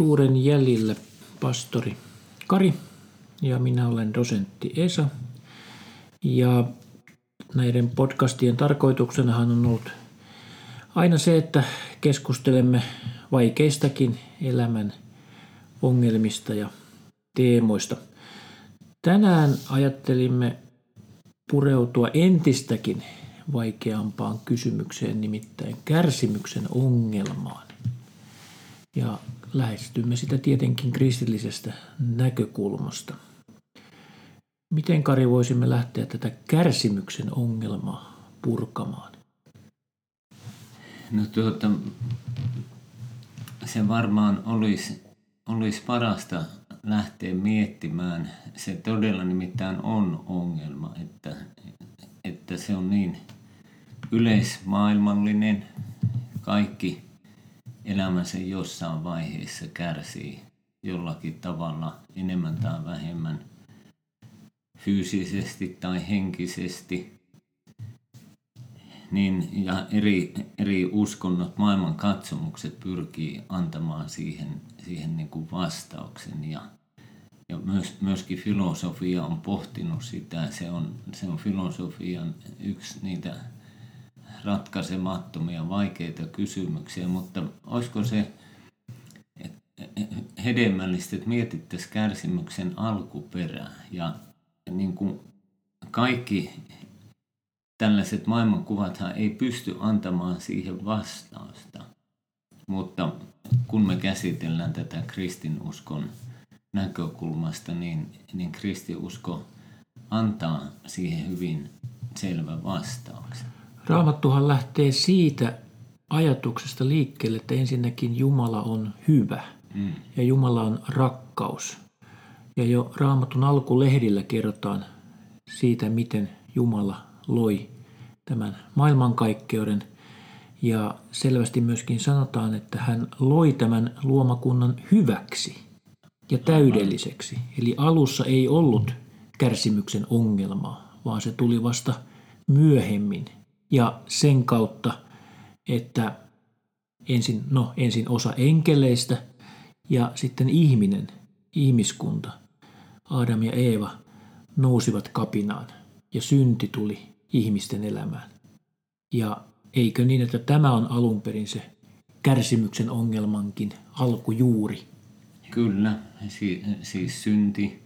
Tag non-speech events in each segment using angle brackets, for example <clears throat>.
Totuuden jäljillä pastori Kari ja minä olen dosentti Esa. Ja näiden podcastien tarkoituksenahan on ollut aina se, että keskustelemme vaikeistakin elämän ongelmista ja teemoista. Tänään ajattelimme pureutua entistäkin vaikeampaan kysymykseen, nimittäin kärsimyksen ongelmaan. Ja lähestymme sitä tietenkin kristillisestä näkökulmasta. Miten Kari voisimme lähteä tätä kärsimyksen ongelmaa purkamaan? No tuota, se varmaan olisi, olisi parasta lähteä miettimään. Se todella nimittäin on ongelma, että, että se on niin yleismaailmallinen. Kaikki elämänsä jossain vaiheessa kärsii jollakin tavalla enemmän tai vähemmän fyysisesti tai henkisesti. Niin, ja eri, eri uskonnot, maailman katsomukset pyrkii antamaan siihen, siihen niin kuin vastauksen. Ja, ja myös, myöskin filosofia on pohtinut sitä. Se on, se on filosofian yksi niitä ratkaisemattomia, vaikeita kysymyksiä, mutta olisiko se hedelmällistä, että mietittäisiin kärsimyksen alkuperää ja niin kuin kaikki tällaiset maailmankuvathan ei pysty antamaan siihen vastausta. Mutta kun me käsitellään tätä kristinuskon näkökulmasta, niin, niin kristiusko antaa siihen hyvin selvä vastauksen. Raamattuhan lähtee siitä ajatuksesta liikkeelle, että ensinnäkin Jumala on hyvä mm. ja Jumala on rakkaus. Ja jo Raamatun alkulehdillä kerrotaan siitä, miten Jumala loi tämän maailmankaikkeuden. Ja selvästi myöskin sanotaan, että hän loi tämän luomakunnan hyväksi ja täydelliseksi. Eli alussa ei ollut kärsimyksen ongelmaa, vaan se tuli vasta myöhemmin – ja sen kautta, että ensin, no, ensin osa enkeleistä ja sitten ihminen, ihmiskunta, Adam ja Eeva nousivat kapinaan ja synti tuli ihmisten elämään. Ja eikö niin, että tämä on alun perin se kärsimyksen ongelmankin alkujuuri? Kyllä, si- siis synti,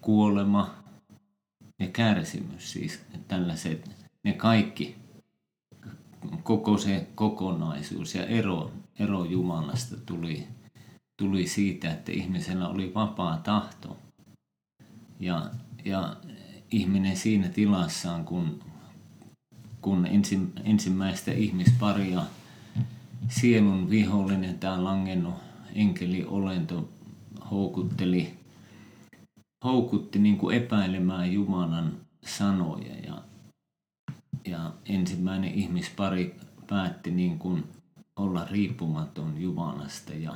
kuolema ja kärsimys, siis tällaiset ne kaikki, koko se kokonaisuus ja ero, ero Jumalasta tuli, tuli siitä, että ihmisellä oli vapaa tahto. Ja, ja ihminen siinä tilassaan, kun, kun ensin, ensimmäistä ihmisparia sielun vihollinen, tämä langennut enkeli-olento houkutteli, houkutti niin kuin epäilemään Jumalan sanoja. Ja ja ensimmäinen ihmispari päätti niin kuin olla riippumaton Jumalasta ja,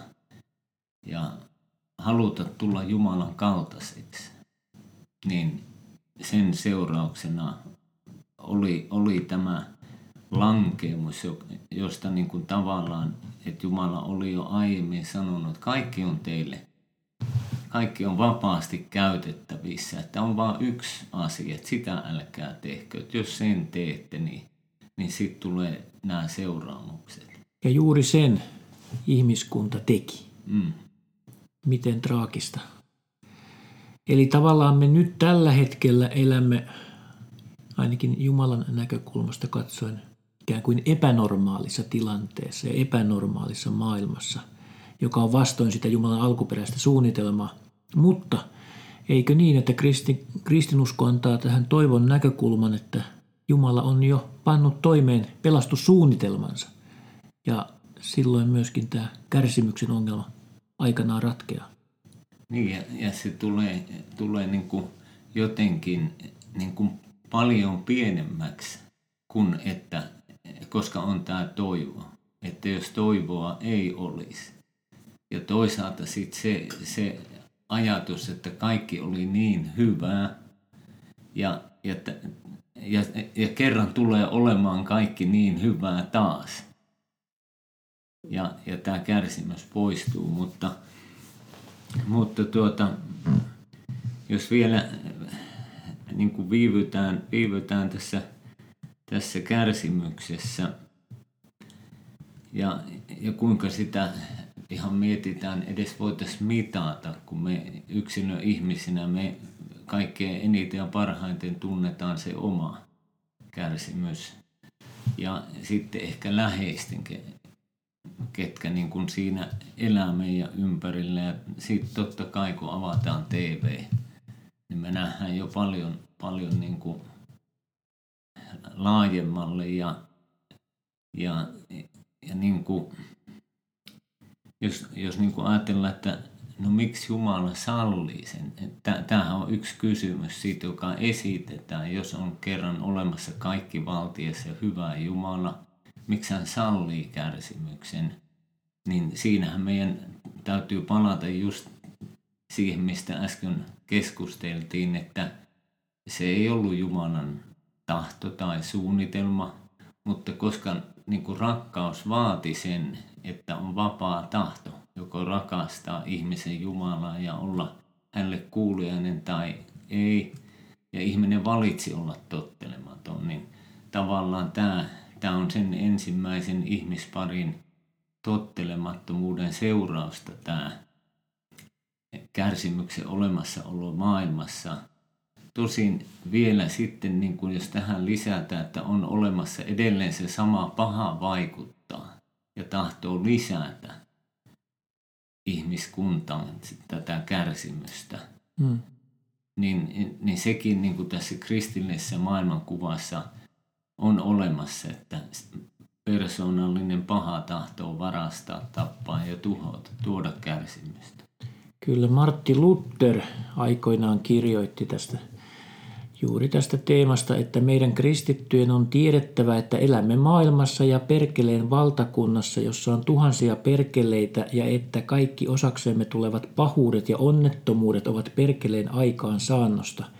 ja haluta tulla Jumalan kaltaiseksi, niin sen seurauksena oli, oli tämä lankemus, josta niin kuin tavallaan, että Jumala oli jo aiemmin sanonut, että kaikki on teille kaikki on vapaasti käytettävissä. Että on vain yksi asia, että sitä älkää tehkö. Että jos sen teette, niin, niin sitten tulee nämä seuraamukset. Ja juuri sen ihmiskunta teki. Mm. Miten traagista. Eli tavallaan me nyt tällä hetkellä elämme ainakin Jumalan näkökulmasta katsoen ikään kuin epänormaalissa tilanteessa ja epänormaalissa maailmassa, joka on vastoin sitä Jumalan alkuperäistä suunnitelmaa. Mutta eikö niin, että kristi, kristinusko antaa tähän toivon näkökulman, että Jumala on jo pannut toimeen pelastussuunnitelmansa ja silloin myöskin tämä kärsimyksen ongelma aikanaan ratkeaa. Niin ja, ja se tulee, tulee niin kuin jotenkin niin kuin paljon pienemmäksi kuin että, koska on tämä toivo. Että jos toivoa ei olisi. Ja toisaalta sitten se, se ajatus, että kaikki oli niin hyvää ja, ja, ja, ja kerran tulee olemaan kaikki niin hyvää taas. ja, ja tämä kärsimys poistuu, mutta, mutta tuota, jos vielä niin kuin viivytään, viivytään tässä, tässä kärsimyksessä ja, ja kuinka sitä ihan mietitään, edes voitaisiin mitata, kun me yksilö ihmisinä me kaikkein eniten ja parhaiten tunnetaan se oma kärsimys. Ja sitten ehkä läheisten, ketkä niin kuin siinä elää meidän ympärillä. Ja sitten totta kai kun avataan TV, niin me nähdään jo paljon, paljon niin kuin laajemmalle ja, ja, ja niin kuin, jos, jos niin kuin ajatellaan, että no miksi Jumala sallii sen? Tämähän on yksi kysymys siitä, joka esitetään, jos on kerran olemassa kaikki valtiessa ja hyvä Jumala, miksi hän sallii kärsimyksen, niin siinähän meidän täytyy palata just siihen, mistä äsken keskusteltiin, että se ei ollut Jumalan tahto tai suunnitelma, mutta koska niin kuin rakkaus vaati sen, että on vapaa tahto, joko rakastaa ihmisen Jumalaa ja olla hänelle kuulijainen tai ei, ja ihminen valitsi olla tottelematon, niin tavallaan tämä, tämä on sen ensimmäisen ihmisparin tottelemattomuuden seurausta tämä kärsimyksen olemassaolo maailmassa. Tosin vielä sitten, niin kuin jos tähän lisätään, että on olemassa edelleen se sama paha vaikuttaa ja tahtoo lisätä ihmiskuntaan tätä kärsimystä, hmm. niin, niin sekin niin kuin tässä kristillisessä maailmankuvassa on olemassa, että persoonallinen paha tahtoo varastaa, tappaa ja tuhota, tuoda kärsimystä. Kyllä Martti Luther aikoinaan kirjoitti tästä juuri tästä teemasta, että meidän kristittyjen on tiedettävä, että elämme maailmassa ja perkeleen valtakunnassa, jossa on tuhansia perkeleitä ja että kaikki osaksemme tulevat pahuudet ja onnettomuudet ovat perkeleen aikaan saannosta –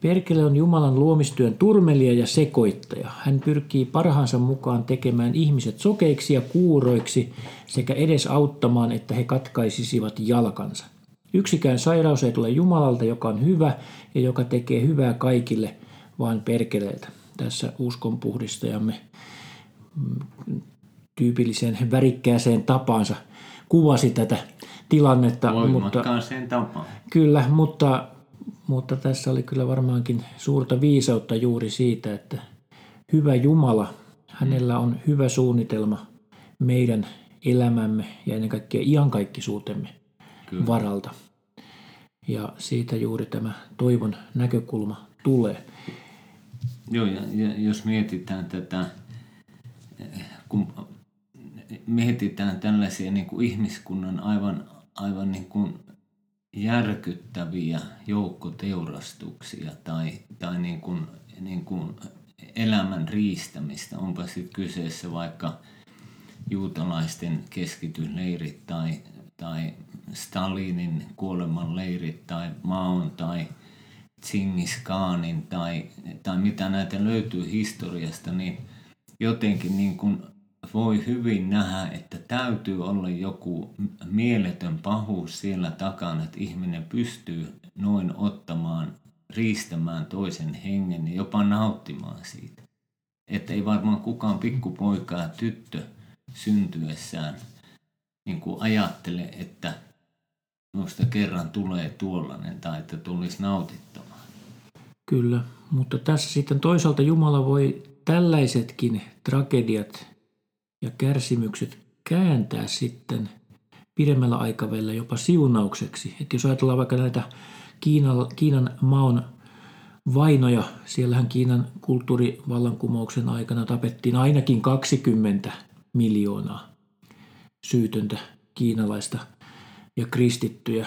Perkele on Jumalan luomistyön turmelija ja sekoittaja. Hän pyrkii parhaansa mukaan tekemään ihmiset sokeiksi ja kuuroiksi sekä edes auttamaan, että he katkaisisivat jalkansa. Yksikään sairaus ei tule Jumalalta, joka on hyvä ja joka tekee hyvää kaikille, vaan perkeleeltä. Tässä uskonpuhdistajamme mm, tyypilliseen värikkääseen tapaansa kuvasi tätä tilannetta. mutta, tapaan. Kyllä, mutta mutta tässä oli kyllä varmaankin suurta viisautta juuri siitä, että hyvä Jumala, hänellä on hyvä suunnitelma meidän elämämme ja ennen kaikkea iankaikkisuutemme kyllä. varalta. Ja siitä juuri tämä toivon näkökulma tulee. Joo, ja, ja jos mietitään tätä, kun mietitään tällaisia niin kuin ihmiskunnan aivan, aivan niin kuin järkyttäviä joukkoteurastuksia tai, tai niin kuin, niin kuin elämän riistämistä. Onpa sitten kyseessä vaikka juutalaisten keskitysleirit tai, tai Stalinin kuolemanleirit tai Maon tai Tsingis tai, tai mitä näitä löytyy historiasta, niin jotenkin niin kuin voi hyvin nähdä, että täytyy olla joku mieletön pahuus siellä takana, että ihminen pystyy noin ottamaan, riistämään toisen hengen ja jopa nauttimaan siitä. Että ei varmaan kukaan pikkupoika ja tyttö syntyessään niin kuin ajattele, että minusta kerran tulee tuollainen tai että tulisi nautittamaan. Kyllä, mutta tässä sitten toisaalta Jumala voi tällaisetkin tragediat ja kärsimykset kääntää sitten pidemmällä aikavälillä jopa siunaukseksi. Että jos ajatellaan vaikka näitä Kiinan, Kiinan maon vainoja, siellähän Kiinan kulttuurivallankumouksen aikana tapettiin ainakin 20 miljoonaa syytöntä kiinalaista ja kristittyjä.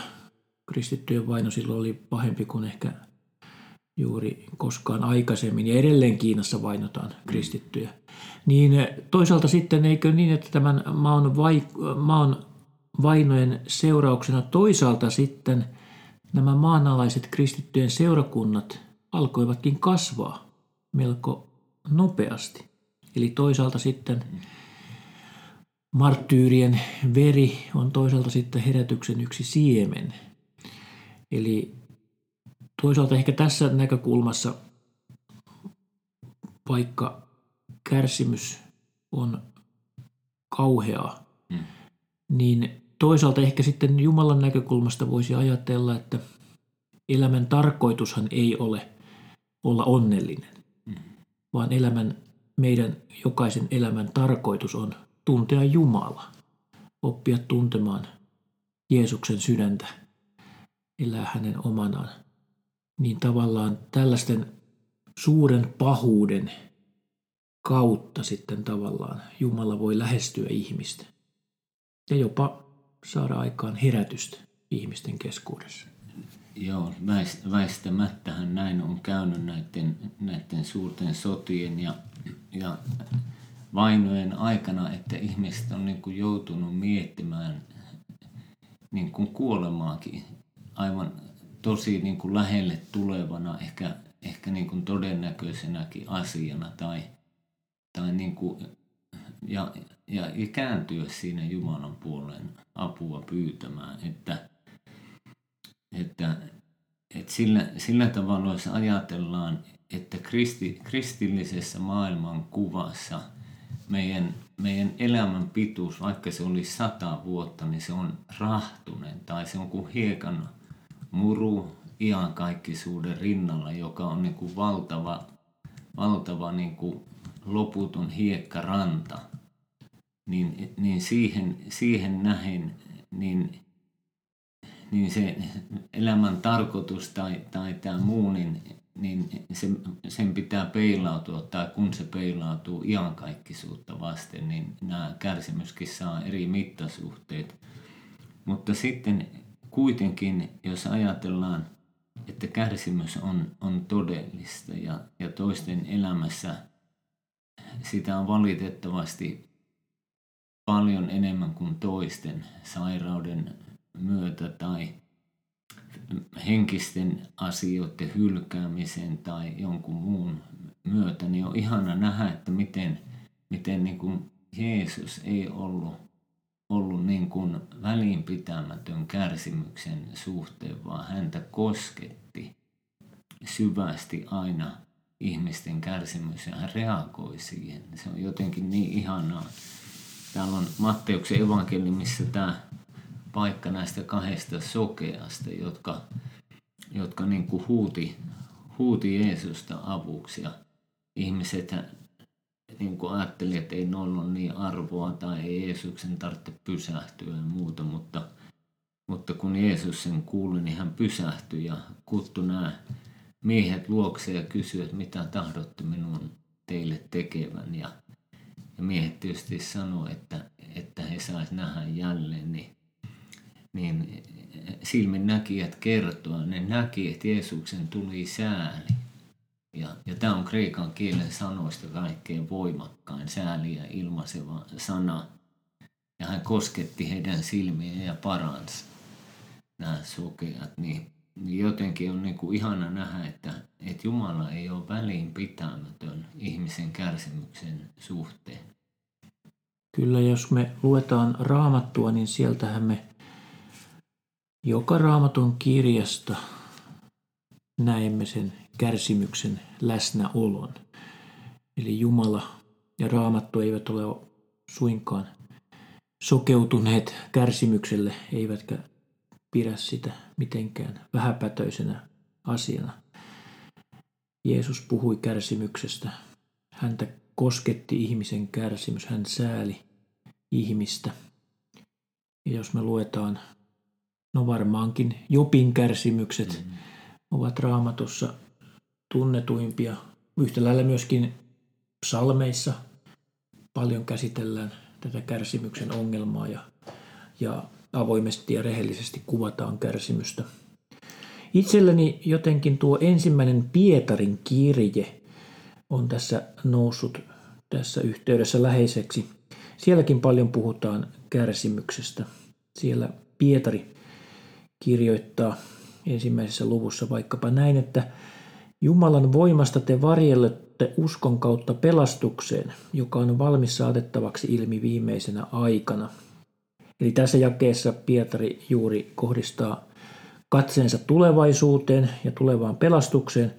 Kristittyjen vaino silloin oli pahempi kuin ehkä juuri koskaan aikaisemmin ja edelleen Kiinassa vainotaan kristittyjä. Niin toisaalta sitten eikö niin, että tämän maan, vai, maan vainojen seurauksena toisaalta sitten nämä maanalaiset kristittyjen seurakunnat alkoivatkin kasvaa melko nopeasti. Eli toisaalta sitten marttyyrien veri on toisaalta sitten herätyksen yksi siemen. Eli toisaalta ehkä tässä näkökulmassa, vaikka kärsimys on kauheaa, mm. niin toisaalta ehkä sitten Jumalan näkökulmasta voisi ajatella, että elämän tarkoitushan ei ole olla onnellinen, mm. vaan elämän, meidän jokaisen elämän tarkoitus on tuntea Jumala, oppia tuntemaan Jeesuksen sydäntä, elää hänen omanaan. Niin tavallaan tällaisten suuren pahuuden kautta sitten tavallaan Jumala voi lähestyä ihmistä ja jopa saada aikaan herätystä ihmisten keskuudessa. Joo, väistämättähän näin on käynyt näiden, näiden suurten sotien ja, ja vainojen aikana, että ihmiset on niin kuin joutunut miettimään niin kuin kuolemaakin aivan tosi niin kuin lähelle tulevana, ehkä, ehkä niin kuin todennäköisenäkin asiana tai, tai niin kuin, ja, ja, ja kääntyä siinä Jumalan puolen apua pyytämään, että, että, että sillä, sillä tavalla jos ajatellaan, että kristi, kristillisessä maailman kuvassa – meidän, meidän elämän pituus, vaikka se olisi sata vuotta, niin se on rahtunen tai se on kuin hiekan muru iankaikkisuuden rinnalla, joka on niin kuin valtava, valtava niin kuin loputon hiekkaranta. Niin, niin siihen, siihen nähen, niin, niin se elämän tarkoitus tai, tai tämä muu, niin niin se, sen pitää peilautua, tai kun se peilautuu iankaikkisuutta vasten, niin nämä kärsimyskin saa eri mittasuhteet. Mutta sitten kuitenkin, jos ajatellaan, että kärsimys on, on todellista ja, ja toisten elämässä sitä on valitettavasti paljon enemmän kuin toisten sairauden myötä tai henkisten asioiden hylkäämisen tai jonkun muun myötä, niin on ihana nähdä, että miten, miten niin kuin Jeesus ei ollut, ollut niin kuin välinpitämätön kärsimyksen suhteen, vaan häntä kosketti syvästi aina ihmisten kärsimys ja hän reagoi siihen. Se on jotenkin niin ihanaa. Täällä on Matteuksen evankeliumissa tämä paikka näistä kahdesta sokeasta, jotka, jotka niin kuin huuti, huuti Jeesusta avuksi. Ja ihmiset niin kuin ajatteli, että ei noilla ole niin arvoa tai ei Jeesuksen tarvitse pysähtyä ja muuta, mutta, mutta kun Jeesus sen kuuli, niin hän pysähtyi ja kuttu nämä miehet luokse ja kysyi, että mitä tahdotte minun teille tekevän. Ja, ja miehet tietysti sanoi, että, että he saisivat nähdä jälleen, niin niin silmin näkijät kertoo, ne näki, että Jeesuksen tuli sääli. Ja, ja tämä on kreikan kielen sanoista kaikkein voimakkain sääli ja ilmaiseva sana. Ja hän kosketti heidän silmiä ja paransi nämä sokeat. Niin, niin jotenkin on niin kuin ihana nähdä, että, että Jumala ei ole väliinpitämätön ihmisen kärsimyksen suhteen. Kyllä, jos me luetaan raamattua, niin sieltähän me joka raamatun kirjasta näemme sen kärsimyksen läsnäolon. Eli Jumala ja raamattu eivät ole suinkaan sokeutuneet kärsimykselle, eivätkä pidä sitä mitenkään vähäpätöisenä asiana. Jeesus puhui kärsimyksestä. Häntä kosketti ihmisen kärsimys. Hän sääli ihmistä. Ja jos me luetaan No varmaankin Jopin kärsimykset mm-hmm. ovat raamatussa tunnetuimpia. Yhtä lailla myöskin psalmeissa paljon käsitellään tätä kärsimyksen ongelmaa ja, ja avoimesti ja rehellisesti kuvataan kärsimystä. Itselleni jotenkin tuo ensimmäinen Pietarin kirje on tässä noussut tässä yhteydessä läheiseksi. Sielläkin paljon puhutaan kärsimyksestä. Siellä Pietari kirjoittaa ensimmäisessä luvussa vaikkapa näin, että Jumalan voimasta te varjelette uskon kautta pelastukseen, joka on valmis saatettavaksi ilmi viimeisenä aikana. Eli tässä jakeessa Pietari juuri kohdistaa katseensa tulevaisuuteen ja tulevaan pelastukseen,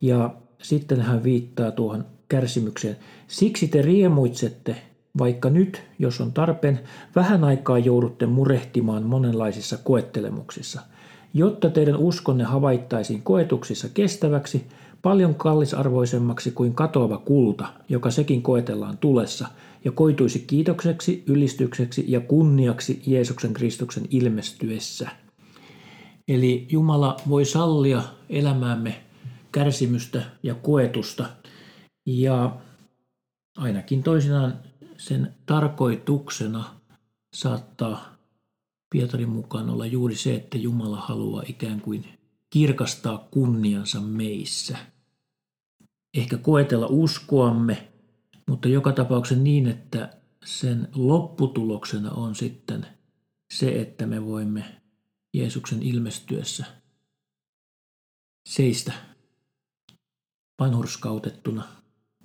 ja sitten hän viittaa tuohon kärsimykseen. Siksi te riemuitsette, vaikka nyt, jos on tarpeen, vähän aikaa joudutte murehtimaan monenlaisissa koettelemuksissa, jotta teidän uskonne havaittaisiin koetuksissa kestäväksi, paljon kallisarvoisemmaksi kuin katoava kulta, joka sekin koetellaan tulessa, ja koituisi kiitokseksi, ylistykseksi ja kunniaksi Jeesuksen Kristuksen ilmestyessä. Eli Jumala voi sallia elämäämme kärsimystä ja koetusta, ja ainakin toisinaan sen tarkoituksena saattaa Pietarin mukaan olla juuri se, että Jumala haluaa ikään kuin kirkastaa kunniansa meissä. Ehkä koetella uskoamme, mutta joka tapauksessa niin, että sen lopputuloksena on sitten se, että me voimme Jeesuksen ilmestyessä seistä vanhurskautettuna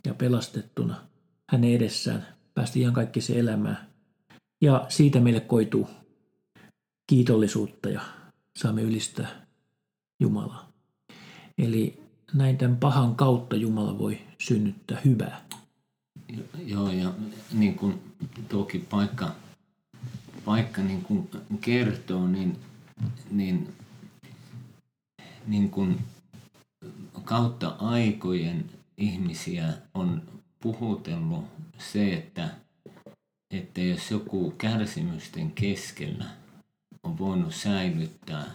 ja pelastettuna hänen edessään, päästä ihan kaikki se elämää. Ja siitä meille koituu kiitollisuutta ja saamme ylistää Jumalaa. Eli näin tämän pahan kautta Jumala voi synnyttää hyvää. Joo, ja niin kuin toki paikka, paikka niin kuin kertoo, niin, niin, niin kuin kautta aikojen ihmisiä on puhutellut se, että, että jos joku kärsimysten keskellä on voinut säilyttää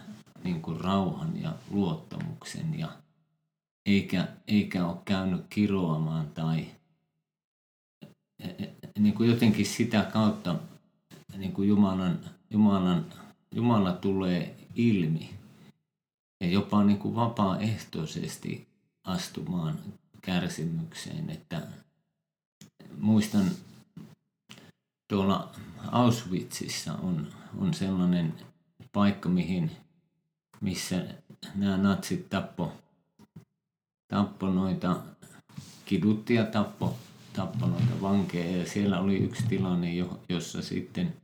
niin kuin rauhan ja luottamuksen ja eikä, eikä ole käynyt kiroamaan tai e, e, niin kuin jotenkin sitä kautta niin kuin Jumalan, Jumalan, Jumala tulee ilmi ja jopa niin kuin vapaaehtoisesti astumaan kärsimykseen. Että muistan tuolla Auschwitzissa on, on sellainen paikka, mihin, missä nämä natsit tappo, tappo noita, kidutti ja tappo, tappo noita vankeja. Ja siellä oli yksi tilanne, jossa sitten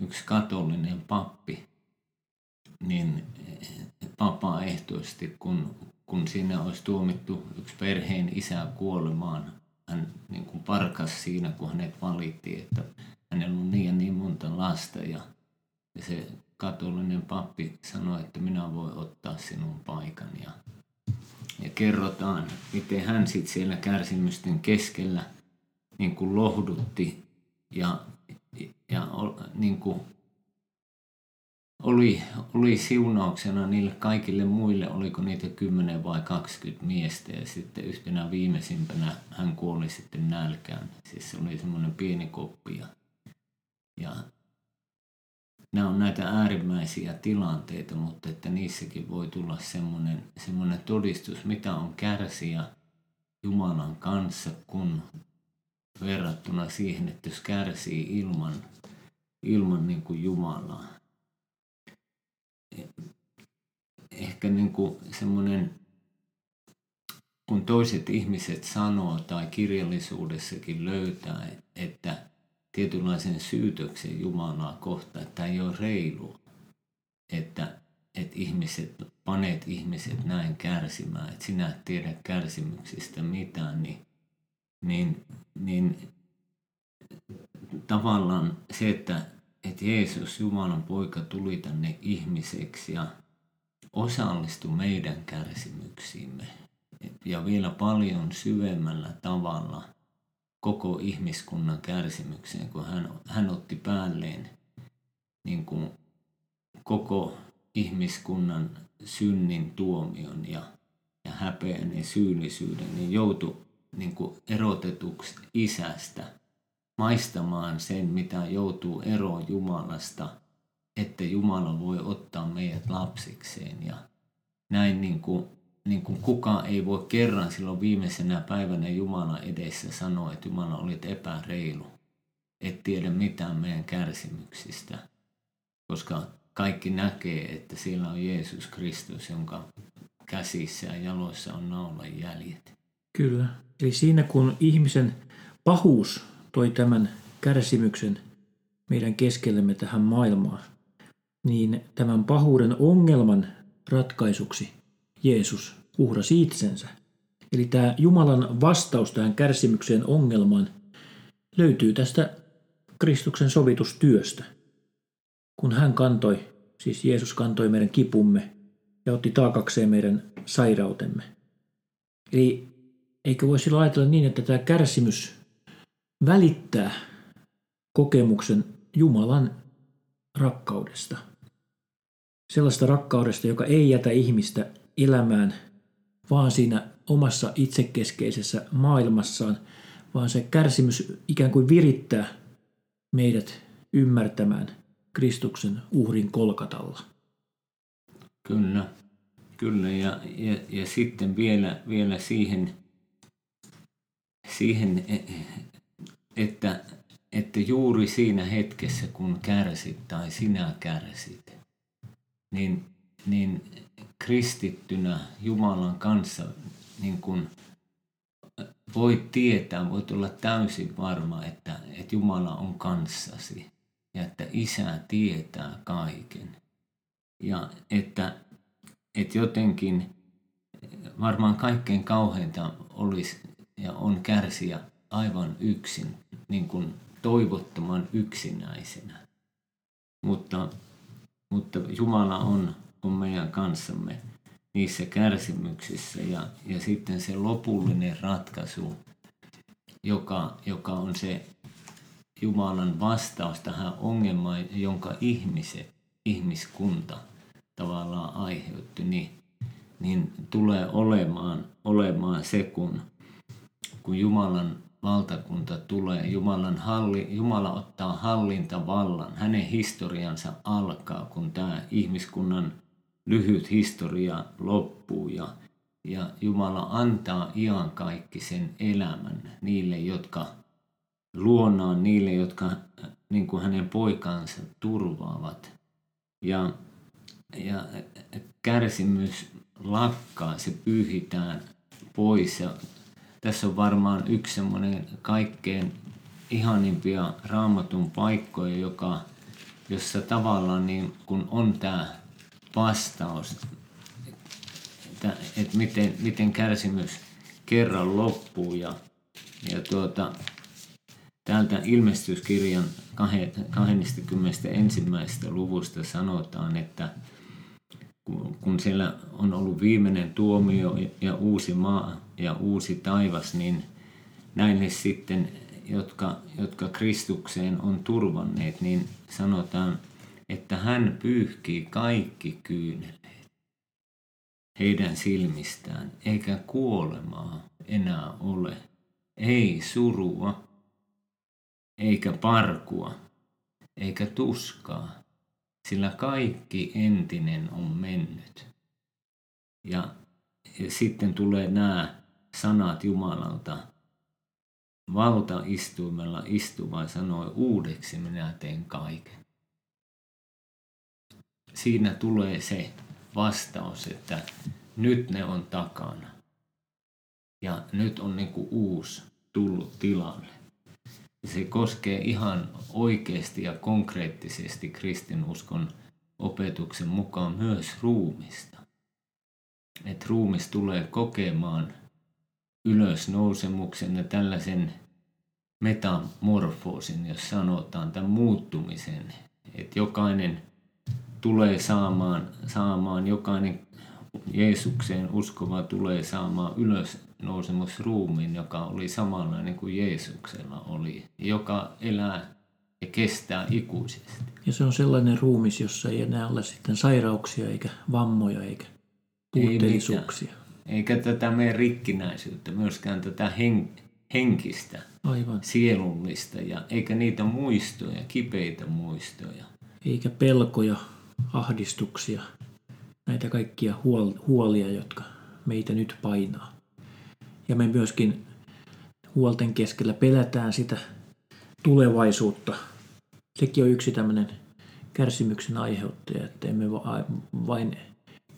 yksi katolinen pappi, niin vapaaehtoisesti, kun, kun siinä olisi tuomittu yksi perheen isä kuolemaan, hän niin kuin parkas siinä, kun hänet valittiin, että hänellä on niin ja niin monta lasta ja, ja se katolinen pappi sanoi, että minä voin ottaa sinun paikan ja, ja kerrotaan, miten hän sitten siellä kärsimysten keskellä niin kuin lohdutti ja, ja niin kuin oli, oli siunauksena niille kaikille muille, oliko niitä 10 vai 20 miestä ja sitten yhtenä viimeisimpänä hän kuoli sitten nälkään. Siis se oli semmoinen pieni koppi ja, ja nämä on näitä äärimmäisiä tilanteita, mutta että niissäkin voi tulla semmoinen, semmoinen todistus, mitä on kärsiä Jumalan kanssa, kun verrattuna siihen, että jos kärsii ilman, ilman niin kuin Jumalaa ehkä niin kuin semmoinen, kun toiset ihmiset sanoo tai kirjallisuudessakin löytää, että tietynlaisen syytöksen Jumalaa kohtaan, että ei ole reilu, että, että ihmiset, paneet ihmiset näin kärsimään, että sinä et tiedä kärsimyksistä mitään, niin, niin, niin tavallaan se, että että Jeesus, Jumalan poika, tuli tänne ihmiseksi ja osallistui meidän kärsimyksiimme. Ja vielä paljon syvemmällä tavalla koko ihmiskunnan kärsimykseen, kun hän, hän otti päälleen niin kuin koko ihmiskunnan synnin tuomion ja, ja häpeän ja syyllisyyden, niin joutui niin kuin erotetuksi isästä – maistamaan sen, mitä joutuu eroon Jumalasta, että Jumala voi ottaa meidät lapsikseen. Ja näin niin kuin, niin kuin kukaan ei voi kerran silloin viimeisenä päivänä Jumala edessä sanoa, että Jumala olit epäreilu. Et tiedä mitään meidän kärsimyksistä, koska kaikki näkee, että siellä on Jeesus Kristus, jonka käsissä ja jaloissa on naulan jäljet. Kyllä. Eli siinä kun ihmisen pahuus toi tämän kärsimyksen meidän keskellemme tähän maailmaan, niin tämän pahuuden ongelman ratkaisuksi Jeesus uhrasi itsensä. Eli tämä Jumalan vastaus tähän kärsimykseen ongelmaan löytyy tästä Kristuksen sovitustyöstä. Kun hän kantoi, siis Jeesus kantoi meidän kipumme ja otti taakakseen meidän sairautemme. Eli eikö voisi ajatella niin, että tämä kärsimys välittää kokemuksen Jumalan rakkaudesta. Sellaista rakkaudesta, joka ei jätä ihmistä elämään vaan siinä omassa itsekeskeisessä maailmassaan, vaan se kärsimys ikään kuin virittää meidät ymmärtämään Kristuksen uhrin kolkatalla. Kyllä, kyllä. Ja, ja, ja sitten vielä, vielä siihen, siihen, että, että juuri siinä hetkessä, kun kärsit tai sinä kärsit, niin, niin kristittynä Jumalan kanssa niin kun voit tietää, voit olla täysin varma, että, että Jumala on kanssasi ja että Isä tietää kaiken. Ja että, että jotenkin varmaan kaikkein kauheinta olisi ja on kärsiä aivan yksin, niin kuin toivottoman yksinäisenä. Mutta, mutta Jumala on, on meidän kanssamme niissä kärsimyksissä ja, ja sitten se lopullinen ratkaisu, joka, joka on se Jumalan vastaus tähän ongelmaan, jonka ihmiset, ihmiskunta tavallaan aiheutti, niin, niin tulee olemaan, olemaan se, kun, kun Jumalan valtakunta tulee, Jumalan halli, Jumala ottaa hallintavallan, hänen historiansa alkaa, kun tämä ihmiskunnan lyhyt historia loppuu ja, ja Jumala antaa sen elämän niille, jotka luonaan, niille, jotka niin kuin hänen poikansa turvaavat. Ja, ja kärsimys lakkaa, se pyyhitään pois ja tässä on varmaan yksi semmoinen kaikkein ihanimpia raamatun paikkoja, joka, jossa tavallaan niin kun on tämä vastaus, että, että miten, miten kärsimys kerran loppuu ja, ja tuota, täältä ilmestyskirjan 21. luvusta sanotaan, että kun siellä on ollut viimeinen tuomio ja uusi maa ja uusi taivas, niin näille sitten, jotka, jotka Kristukseen on turvanneet, niin sanotaan, että hän pyyhkii kaikki kyyneleet heidän silmistään, eikä kuolemaa enää ole, ei surua, eikä parkua, eikä tuskaa, sillä kaikki entinen on mennyt. Ja, ja sitten tulee nämä sanat Jumalalta. Valtaistuimella istuva sanoi, uudeksi minä teen kaiken. Siinä tulee se vastaus, että nyt ne on takana. Ja nyt on niin kuin uusi tullut tilalle. Se koskee ihan oikeasti ja konkreettisesti kristinuskon opetuksen mukaan myös ruumista. Että ruumis tulee kokemaan ylösnousemuksen ja tällaisen metamorfoosin, jos sanotaan, tämän muuttumisen. Että jokainen tulee saamaan, saamaan jokainen Jeesukseen uskova tulee saamaan ylösnousemusruumiin, joka oli samanlainen kuin Jeesuksella oli, joka elää ja kestää ikuisesti. Ja se on sellainen ruumis, jossa ei enää ole sitten sairauksia eikä vammoja eikä puutteellisuuksia. Ei eikä tätä meidän rikkinäisyyttä, myöskään tätä hen, henkistä, Aivan. sielullista, ja eikä niitä muistoja, kipeitä muistoja. Eikä pelkoja, ahdistuksia, näitä kaikkia huolia, jotka meitä nyt painaa. Ja me myöskin huolten keskellä pelätään sitä tulevaisuutta. Sekin on yksi tämmöinen kärsimyksen aiheuttaja, että emme vain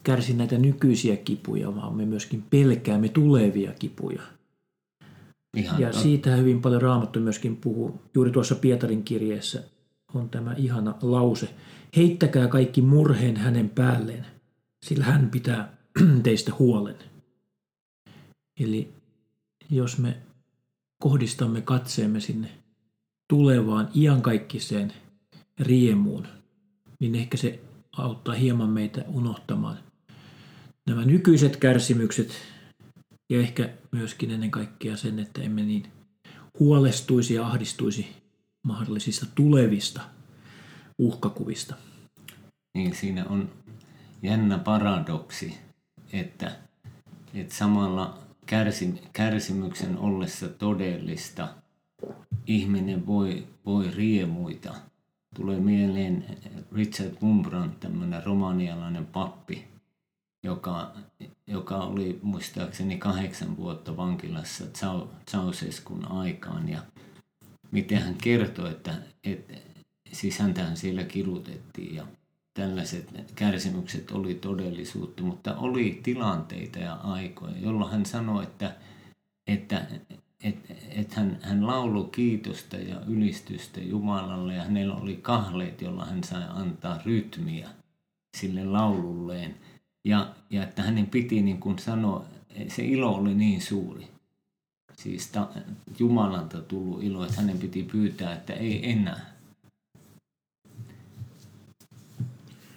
kärsi näitä nykyisiä kipuja, vaan me myöskin pelkäämme tulevia kipuja. Ihan ja siitä hyvin paljon Raamattu myöskin puhuu. Juuri tuossa Pietarin kirjeessä on tämä ihana lause. Heittäkää kaikki murheen hänen päälleen, sillä hän pitää <clears throat> teistä huolen. Eli jos me kohdistamme katseemme sinne tulevaan iankaikkiseen riemuun, niin ehkä se auttaa hieman meitä unohtamaan nämä nykyiset kärsimykset ja ehkä myöskin ennen kaikkea sen, että emme niin huolestuisi ja ahdistuisi mahdollisista tulevista uhkakuvista. Niin siinä on jännä paradoksi, että, että samalla kärsim, kärsimyksen ollessa todellista ihminen voi, voi riemuita. Tulee mieleen Richard Wurmbrand, tämmöinen romanialainen pappi, joka, joka oli muistaakseni kahdeksan vuotta vankilassa Ceausescun aikaan. Ja miten hän kertoi, että, että siis häntähän siellä kidutettiin ja tällaiset kärsimykset oli todellisuutta, mutta oli tilanteita ja aikoja, jolloin hän sanoi, että, että, että, että hän, hän laulu kiitosta ja ylistystä Jumalalle ja hänellä oli kahleet, jolla hän sai antaa rytmiä sille laululleen. Ja, ja että hänen piti niin kuin sanoa, se ilo oli niin suuri, siis ta, Jumalalta tullut ilo, että hänen piti pyytää, että ei enää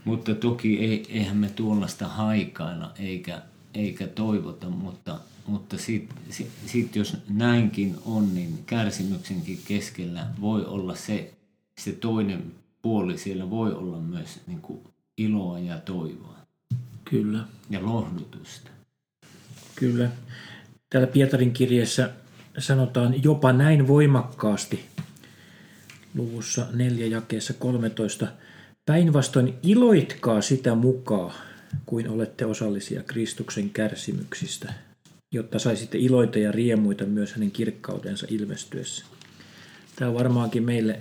Mutta toki ei, eihän me tuollaista haikailla eikä, eikä toivota, mutta, mutta sitten sit, sit jos näinkin on, niin kärsimyksenkin keskellä voi olla se, se toinen puoli, siellä voi olla myös niin kuin iloa ja toivoa. Kyllä. Ja lohdutusta. Kyllä. Täällä Pietarin kirjeessä sanotaan jopa näin voimakkaasti luvussa 4 jakeessa 13 – Päinvastoin iloitkaa sitä mukaan, kuin olette osallisia Kristuksen kärsimyksistä, jotta saisitte iloita ja riemuita myös hänen kirkkautensa ilmestyessä. Tämä on varmaankin meille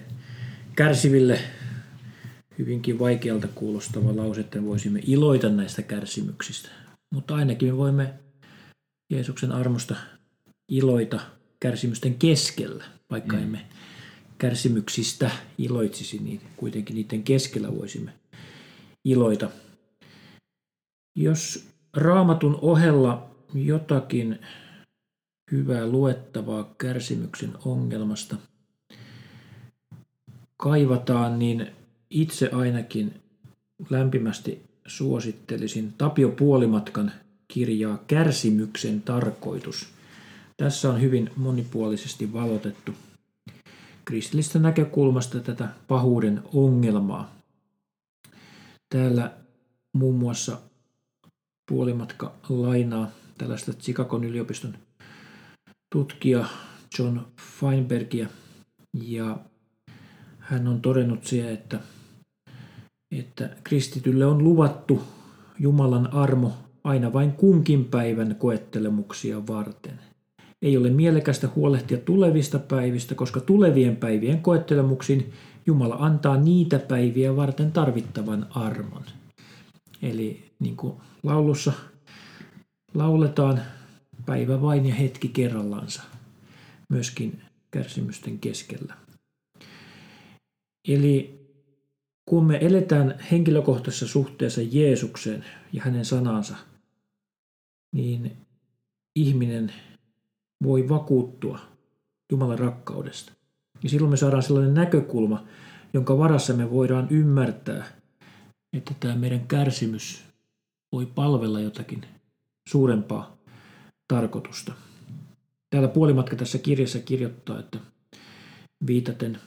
kärsiville hyvinkin vaikealta kuulostava lause, että voisimme iloita näistä kärsimyksistä. Mutta ainakin me voimme Jeesuksen armosta iloita kärsimysten keskellä, vaikka mm. emme kärsimyksistä iloitsisi, niin kuitenkin niiden keskellä voisimme iloita. Jos raamatun ohella jotakin hyvää luettavaa kärsimyksen ongelmasta kaivataan, niin itse ainakin lämpimästi suosittelisin Tapio Puolimatkan kirjaa Kärsimyksen tarkoitus. Tässä on hyvin monipuolisesti valotettu – kristillistä näkökulmasta tätä pahuuden ongelmaa. Täällä muun muassa puolimatka lainaa tällaista Chicagon yliopiston tutkija John Feinbergia ja hän on todennut siihen, että, että kristitylle on luvattu Jumalan armo aina vain kunkin päivän koettelemuksia varten – ei ole mielekästä huolehtia tulevista päivistä, koska tulevien päivien koettelemuksiin Jumala antaa niitä päiviä varten tarvittavan armon. Eli niin kuin laulussa lauletaan päivä vain ja hetki kerrallansa, myöskin kärsimysten keskellä. Eli kun me eletään henkilökohtaisessa suhteessa Jeesukseen ja hänen sanansa, niin ihminen voi vakuuttua Jumalan rakkaudesta. Ja silloin me saadaan sellainen näkökulma, jonka varassa me voidaan ymmärtää, että tämä meidän kärsimys voi palvella jotakin suurempaa tarkoitusta. Täällä puolimatka tässä kirjassa kirjoittaa, että viitaten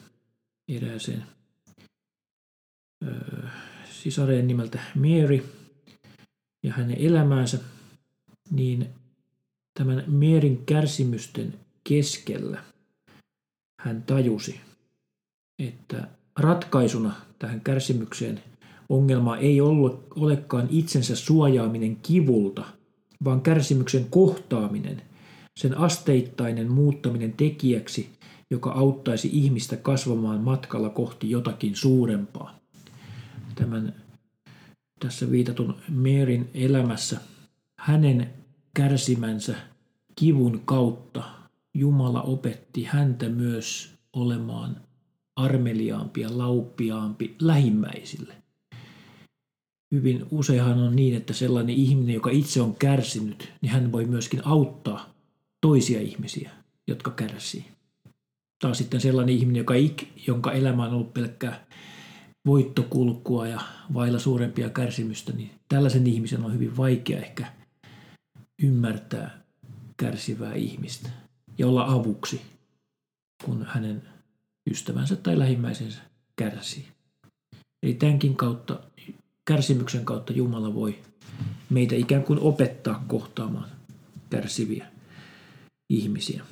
erääseen sisareen nimeltä Mary ja hänen elämäänsä, niin Tämän Mierin kärsimysten keskellä hän tajusi, että ratkaisuna tähän kärsimykseen ongelma ei ollut, olekaan itsensä suojaaminen kivulta, vaan kärsimyksen kohtaaminen, sen asteittainen muuttaminen tekijäksi, joka auttaisi ihmistä kasvamaan matkalla kohti jotakin suurempaa. Tämän tässä viitatun Meerin elämässä hänen kärsimänsä kivun kautta Jumala opetti häntä myös olemaan armeliaampi ja lauppiaampi lähimmäisille. Hyvin useinhan on niin, että sellainen ihminen, joka itse on kärsinyt, niin hän voi myöskin auttaa toisia ihmisiä, jotka kärsii. Taas sitten sellainen ihminen, joka, jonka elämä on ollut pelkkää voittokulkua ja vailla suurempia kärsimystä, niin tällaisen ihmisen on hyvin vaikea ehkä ymmärtää kärsivää ihmistä ja olla avuksi, kun hänen ystävänsä tai lähimmäisensä kärsii. Eli tämänkin kautta, kärsimyksen kautta Jumala voi meitä ikään kuin opettaa kohtaamaan kärsiviä ihmisiä.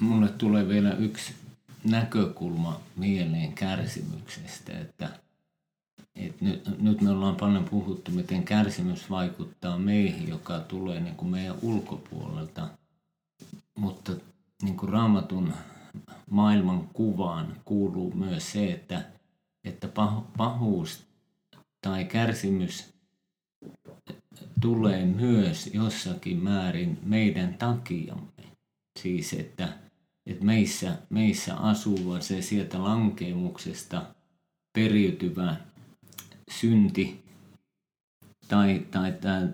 Mulle tulee vielä yksi näkökulma mieleen kärsimyksestä, että, että nyt, nyt me ollaan paljon puhuttu, miten kärsimys vaikuttaa meihin, joka tulee niin kuin meidän ulkopuolelta, mutta niin kuin raamatun maailman kuvaan kuuluu myös se, että, että pahuus tai kärsimys tulee myös jossakin määrin meidän takiamme. Siis että, että meissä, meissä asuva se sieltä lankemuksesta periytyvä synti tai, tai, tai,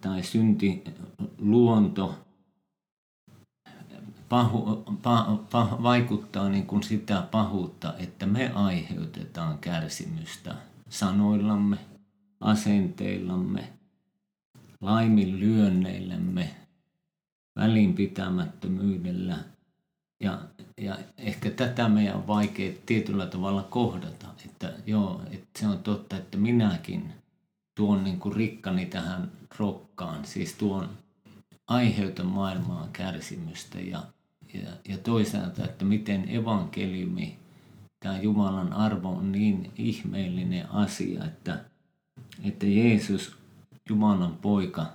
tai synti luonto pahu, pa, pa, vaikuttaa niin kuin sitä pahuutta, että me aiheutetaan kärsimystä sanoillamme, asenteillamme, laiminlyönneillämme, välinpitämättömyydellä. Ja, ja ehkä tätä meidän on vaikea tietyllä tavalla kohdata, että joo, että se on totta, että minäkin tuon niin kuin rikkani tähän rokkaan, siis tuon aiheuta maailmaan kärsimystä ja, ja, ja toisaalta, että miten evankeliumi, tämä Jumalan arvo on niin ihmeellinen asia, että, että Jeesus, Jumalan poika,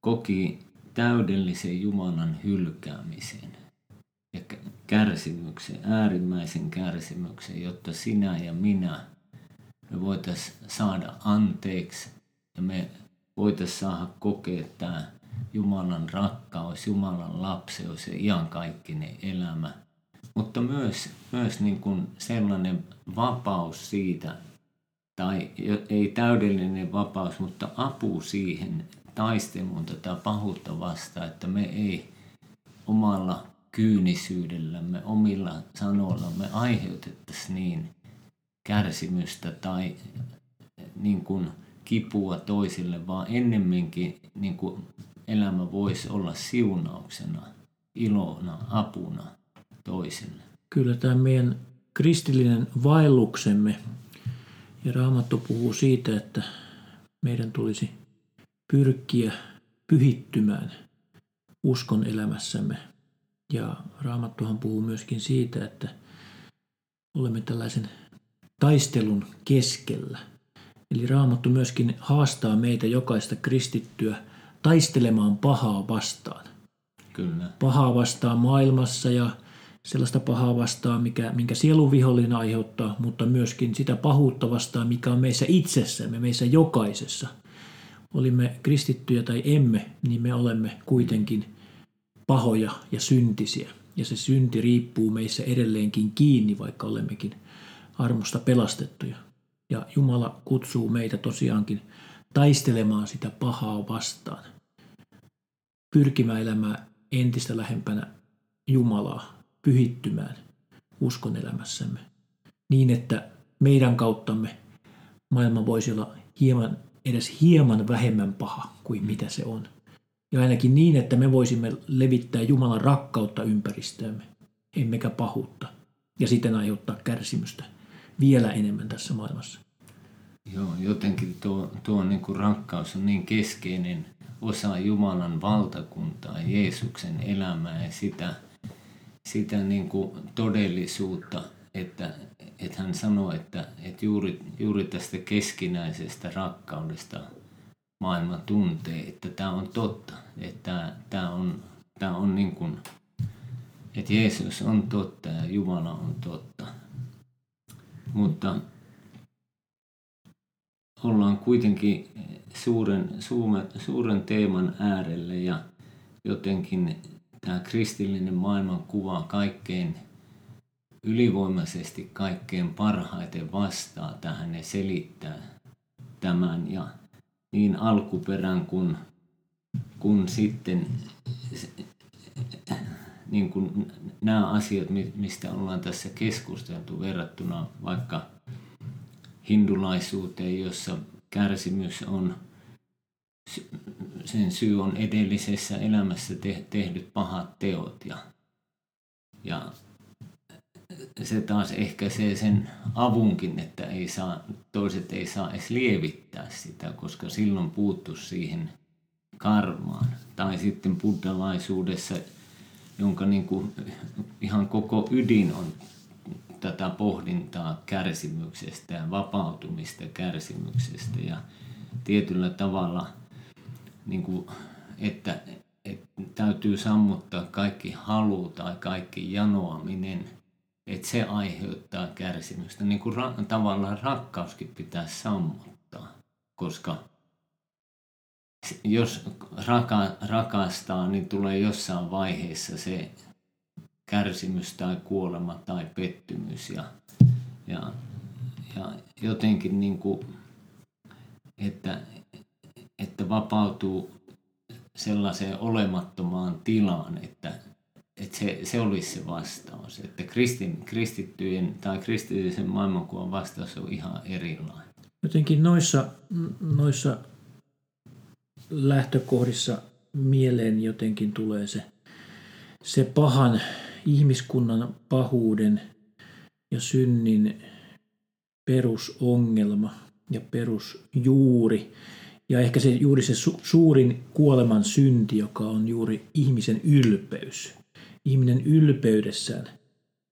koki täydellisen Jumalan hylkäämisen ja kärsimyksen, äärimmäisen kärsimyksen, jotta sinä ja minä me voitaisiin saada anteeksi ja me voitaisiin saada kokea tämä Jumalan rakkaus, Jumalan lapseus ja iankaikkinen elämä. Mutta myös, myös niin kuin sellainen vapaus siitä, tai ei täydellinen vapaus, mutta apu siihen, taisteluun tätä pahuutta vastaan, että me ei omalla kyynisyydellämme, omilla sanoillamme aiheutettaisi niin kärsimystä tai niin kuin kipua toisille, vaan ennemminkin niin kuin elämä voisi olla siunauksena, ilona, apuna toisille. Kyllä tämä meidän kristillinen vaelluksemme ja Raamattu puhuu siitä, että meidän tulisi pyrkiä pyhittymään uskon elämässämme. Ja Raamattuhan puhuu myöskin siitä, että olemme tällaisen taistelun keskellä. Eli Raamattu myöskin haastaa meitä jokaista kristittyä taistelemaan pahaa vastaan. Kyllä. Pahaa vastaan maailmassa ja sellaista pahaa vastaan, mikä, minkä sielun vihollinen aiheuttaa, mutta myöskin sitä pahuutta vastaan, mikä on meissä itsessämme, meissä jokaisessa – olimme kristittyjä tai emme, niin me olemme kuitenkin pahoja ja syntisiä. Ja se synti riippuu meissä edelleenkin kiinni, vaikka olemmekin armosta pelastettuja. Ja Jumala kutsuu meitä tosiaankin taistelemaan sitä pahaa vastaan. Pyrkimään elämään entistä lähempänä Jumalaa, pyhittymään uskon elämässämme. Niin, että meidän kauttamme maailma voisi olla hieman edes hieman vähemmän paha kuin mitä se on. Ja ainakin niin, että me voisimme levittää Jumalan rakkautta ympäristöömme, emmekä pahuutta, ja siten aiheuttaa kärsimystä vielä enemmän tässä maailmassa. Joo, jotenkin tuo, tuo niin kuin rakkaus on niin keskeinen osa Jumalan valtakuntaa, Jeesuksen elämää ja sitä, sitä niin kuin todellisuutta, että, että hän sanoi, että, että juuri, juuri tästä keskinäisestä rakkaudesta maailma tuntee, että tämä on totta, että tämä on, tämä on niin kuin, että Jeesus on totta ja Jumala on totta. Mutta ollaan kuitenkin suuren, suuren, suuren teeman äärelle ja jotenkin tämä kristillinen maailmankuva kaikkein ylivoimaisesti kaikkein parhaiten vastaa tähän ja selittää tämän ja niin alkuperän kuin, kun sitten niin kuin nämä asiat, mistä ollaan tässä keskusteltu verrattuna vaikka hindulaisuuteen, jossa kärsimys on, sen syy on edellisessä elämässä te, tehdyt pahat teot ja, ja se taas ehkäisee sen avunkin, että ei saa, toiset ei saa edes lievittää sitä, koska silloin puuttu siihen karmaan. Tai sitten buddhalaisuudessa, jonka niin kuin ihan koko ydin on tätä pohdintaa kärsimyksestä ja vapautumista kärsimyksestä ja tietyllä tavalla, niin kuin, että, että täytyy sammuttaa kaikki halu tai kaikki janoaminen, että se aiheuttaa kärsimystä. Niin kuin ra- tavallaan rakkauskin pitää sammuttaa, koska jos raka, rakastaa, niin tulee jossain vaiheessa se kärsimys tai kuolema tai pettymys ja, ja, ja jotenkin niin kuin, että, että vapautuu sellaiseen olemattomaan tilaan, että, että se, se olisi se vastaus. Että kristin, kristittyjen tai kristillisen maailmankuvan vastaus on ihan erilainen. Jotenkin noissa, noissa lähtökohdissa mieleen jotenkin tulee se, se pahan ihmiskunnan pahuuden ja synnin perusongelma ja perusjuuri. Ja ehkä se juuri se su- suurin kuoleman synti, joka on juuri ihmisen ylpeys. Ihminen ylpeydessään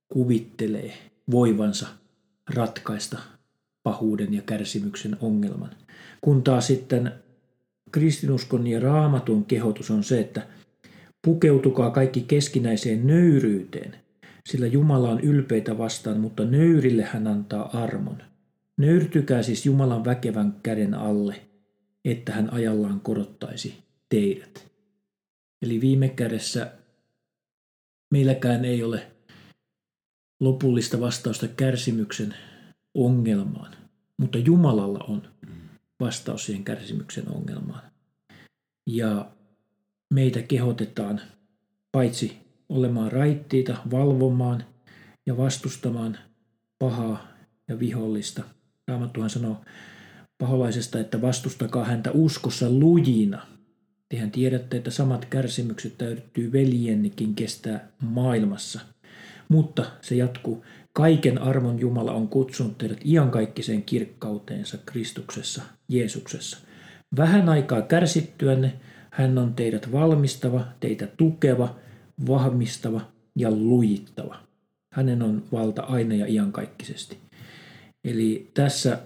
kuvittelee voivansa ratkaista pahuuden ja kärsimyksen ongelman. Kun taas sitten kristinuskon ja raamatun kehotus on se, että pukeutukaa kaikki keskinäiseen nöyryyteen, sillä Jumala on ylpeitä vastaan, mutta nöyrille hän antaa armon. Nöyrtykää siis Jumalan väkevän käden alle, että hän ajallaan korottaisi teidät. Eli viime kädessä meilläkään ei ole lopullista vastausta kärsimyksen ongelmaan, mutta Jumalalla on vastaus siihen kärsimyksen ongelmaan. Ja meitä kehotetaan paitsi olemaan raittiita, valvomaan ja vastustamaan pahaa ja vihollista. Raamattuhan sanoo paholaisesta, että vastustakaa häntä uskossa lujina. Tehän tiedätte, että samat kärsimykset täytyy veljennikin kestää maailmassa. Mutta se jatkuu. Kaiken armon Jumala on kutsunut teidät iankaikkiseen kirkkauteensa Kristuksessa, Jeesuksessa. Vähän aikaa kärsittyänne hän on teidät valmistava, teitä tukeva, vahvistava ja lujittava. Hänen on valta aina ja iankaikkisesti. Eli tässä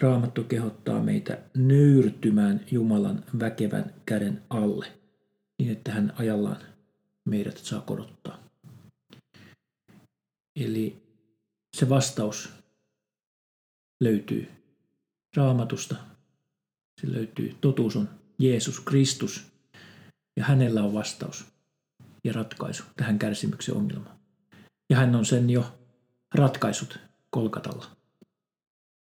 Raamattu kehottaa meitä nöyrtymään Jumalan väkevän käden alle, niin että hän ajallaan meidät saa korottaa. Eli se vastaus löytyy Raamatusta. Se löytyy, totuus on Jeesus Kristus ja hänellä on vastaus ja ratkaisu tähän kärsimyksen ongelmaan. Ja hän on sen jo ratkaisut Kolkatalla.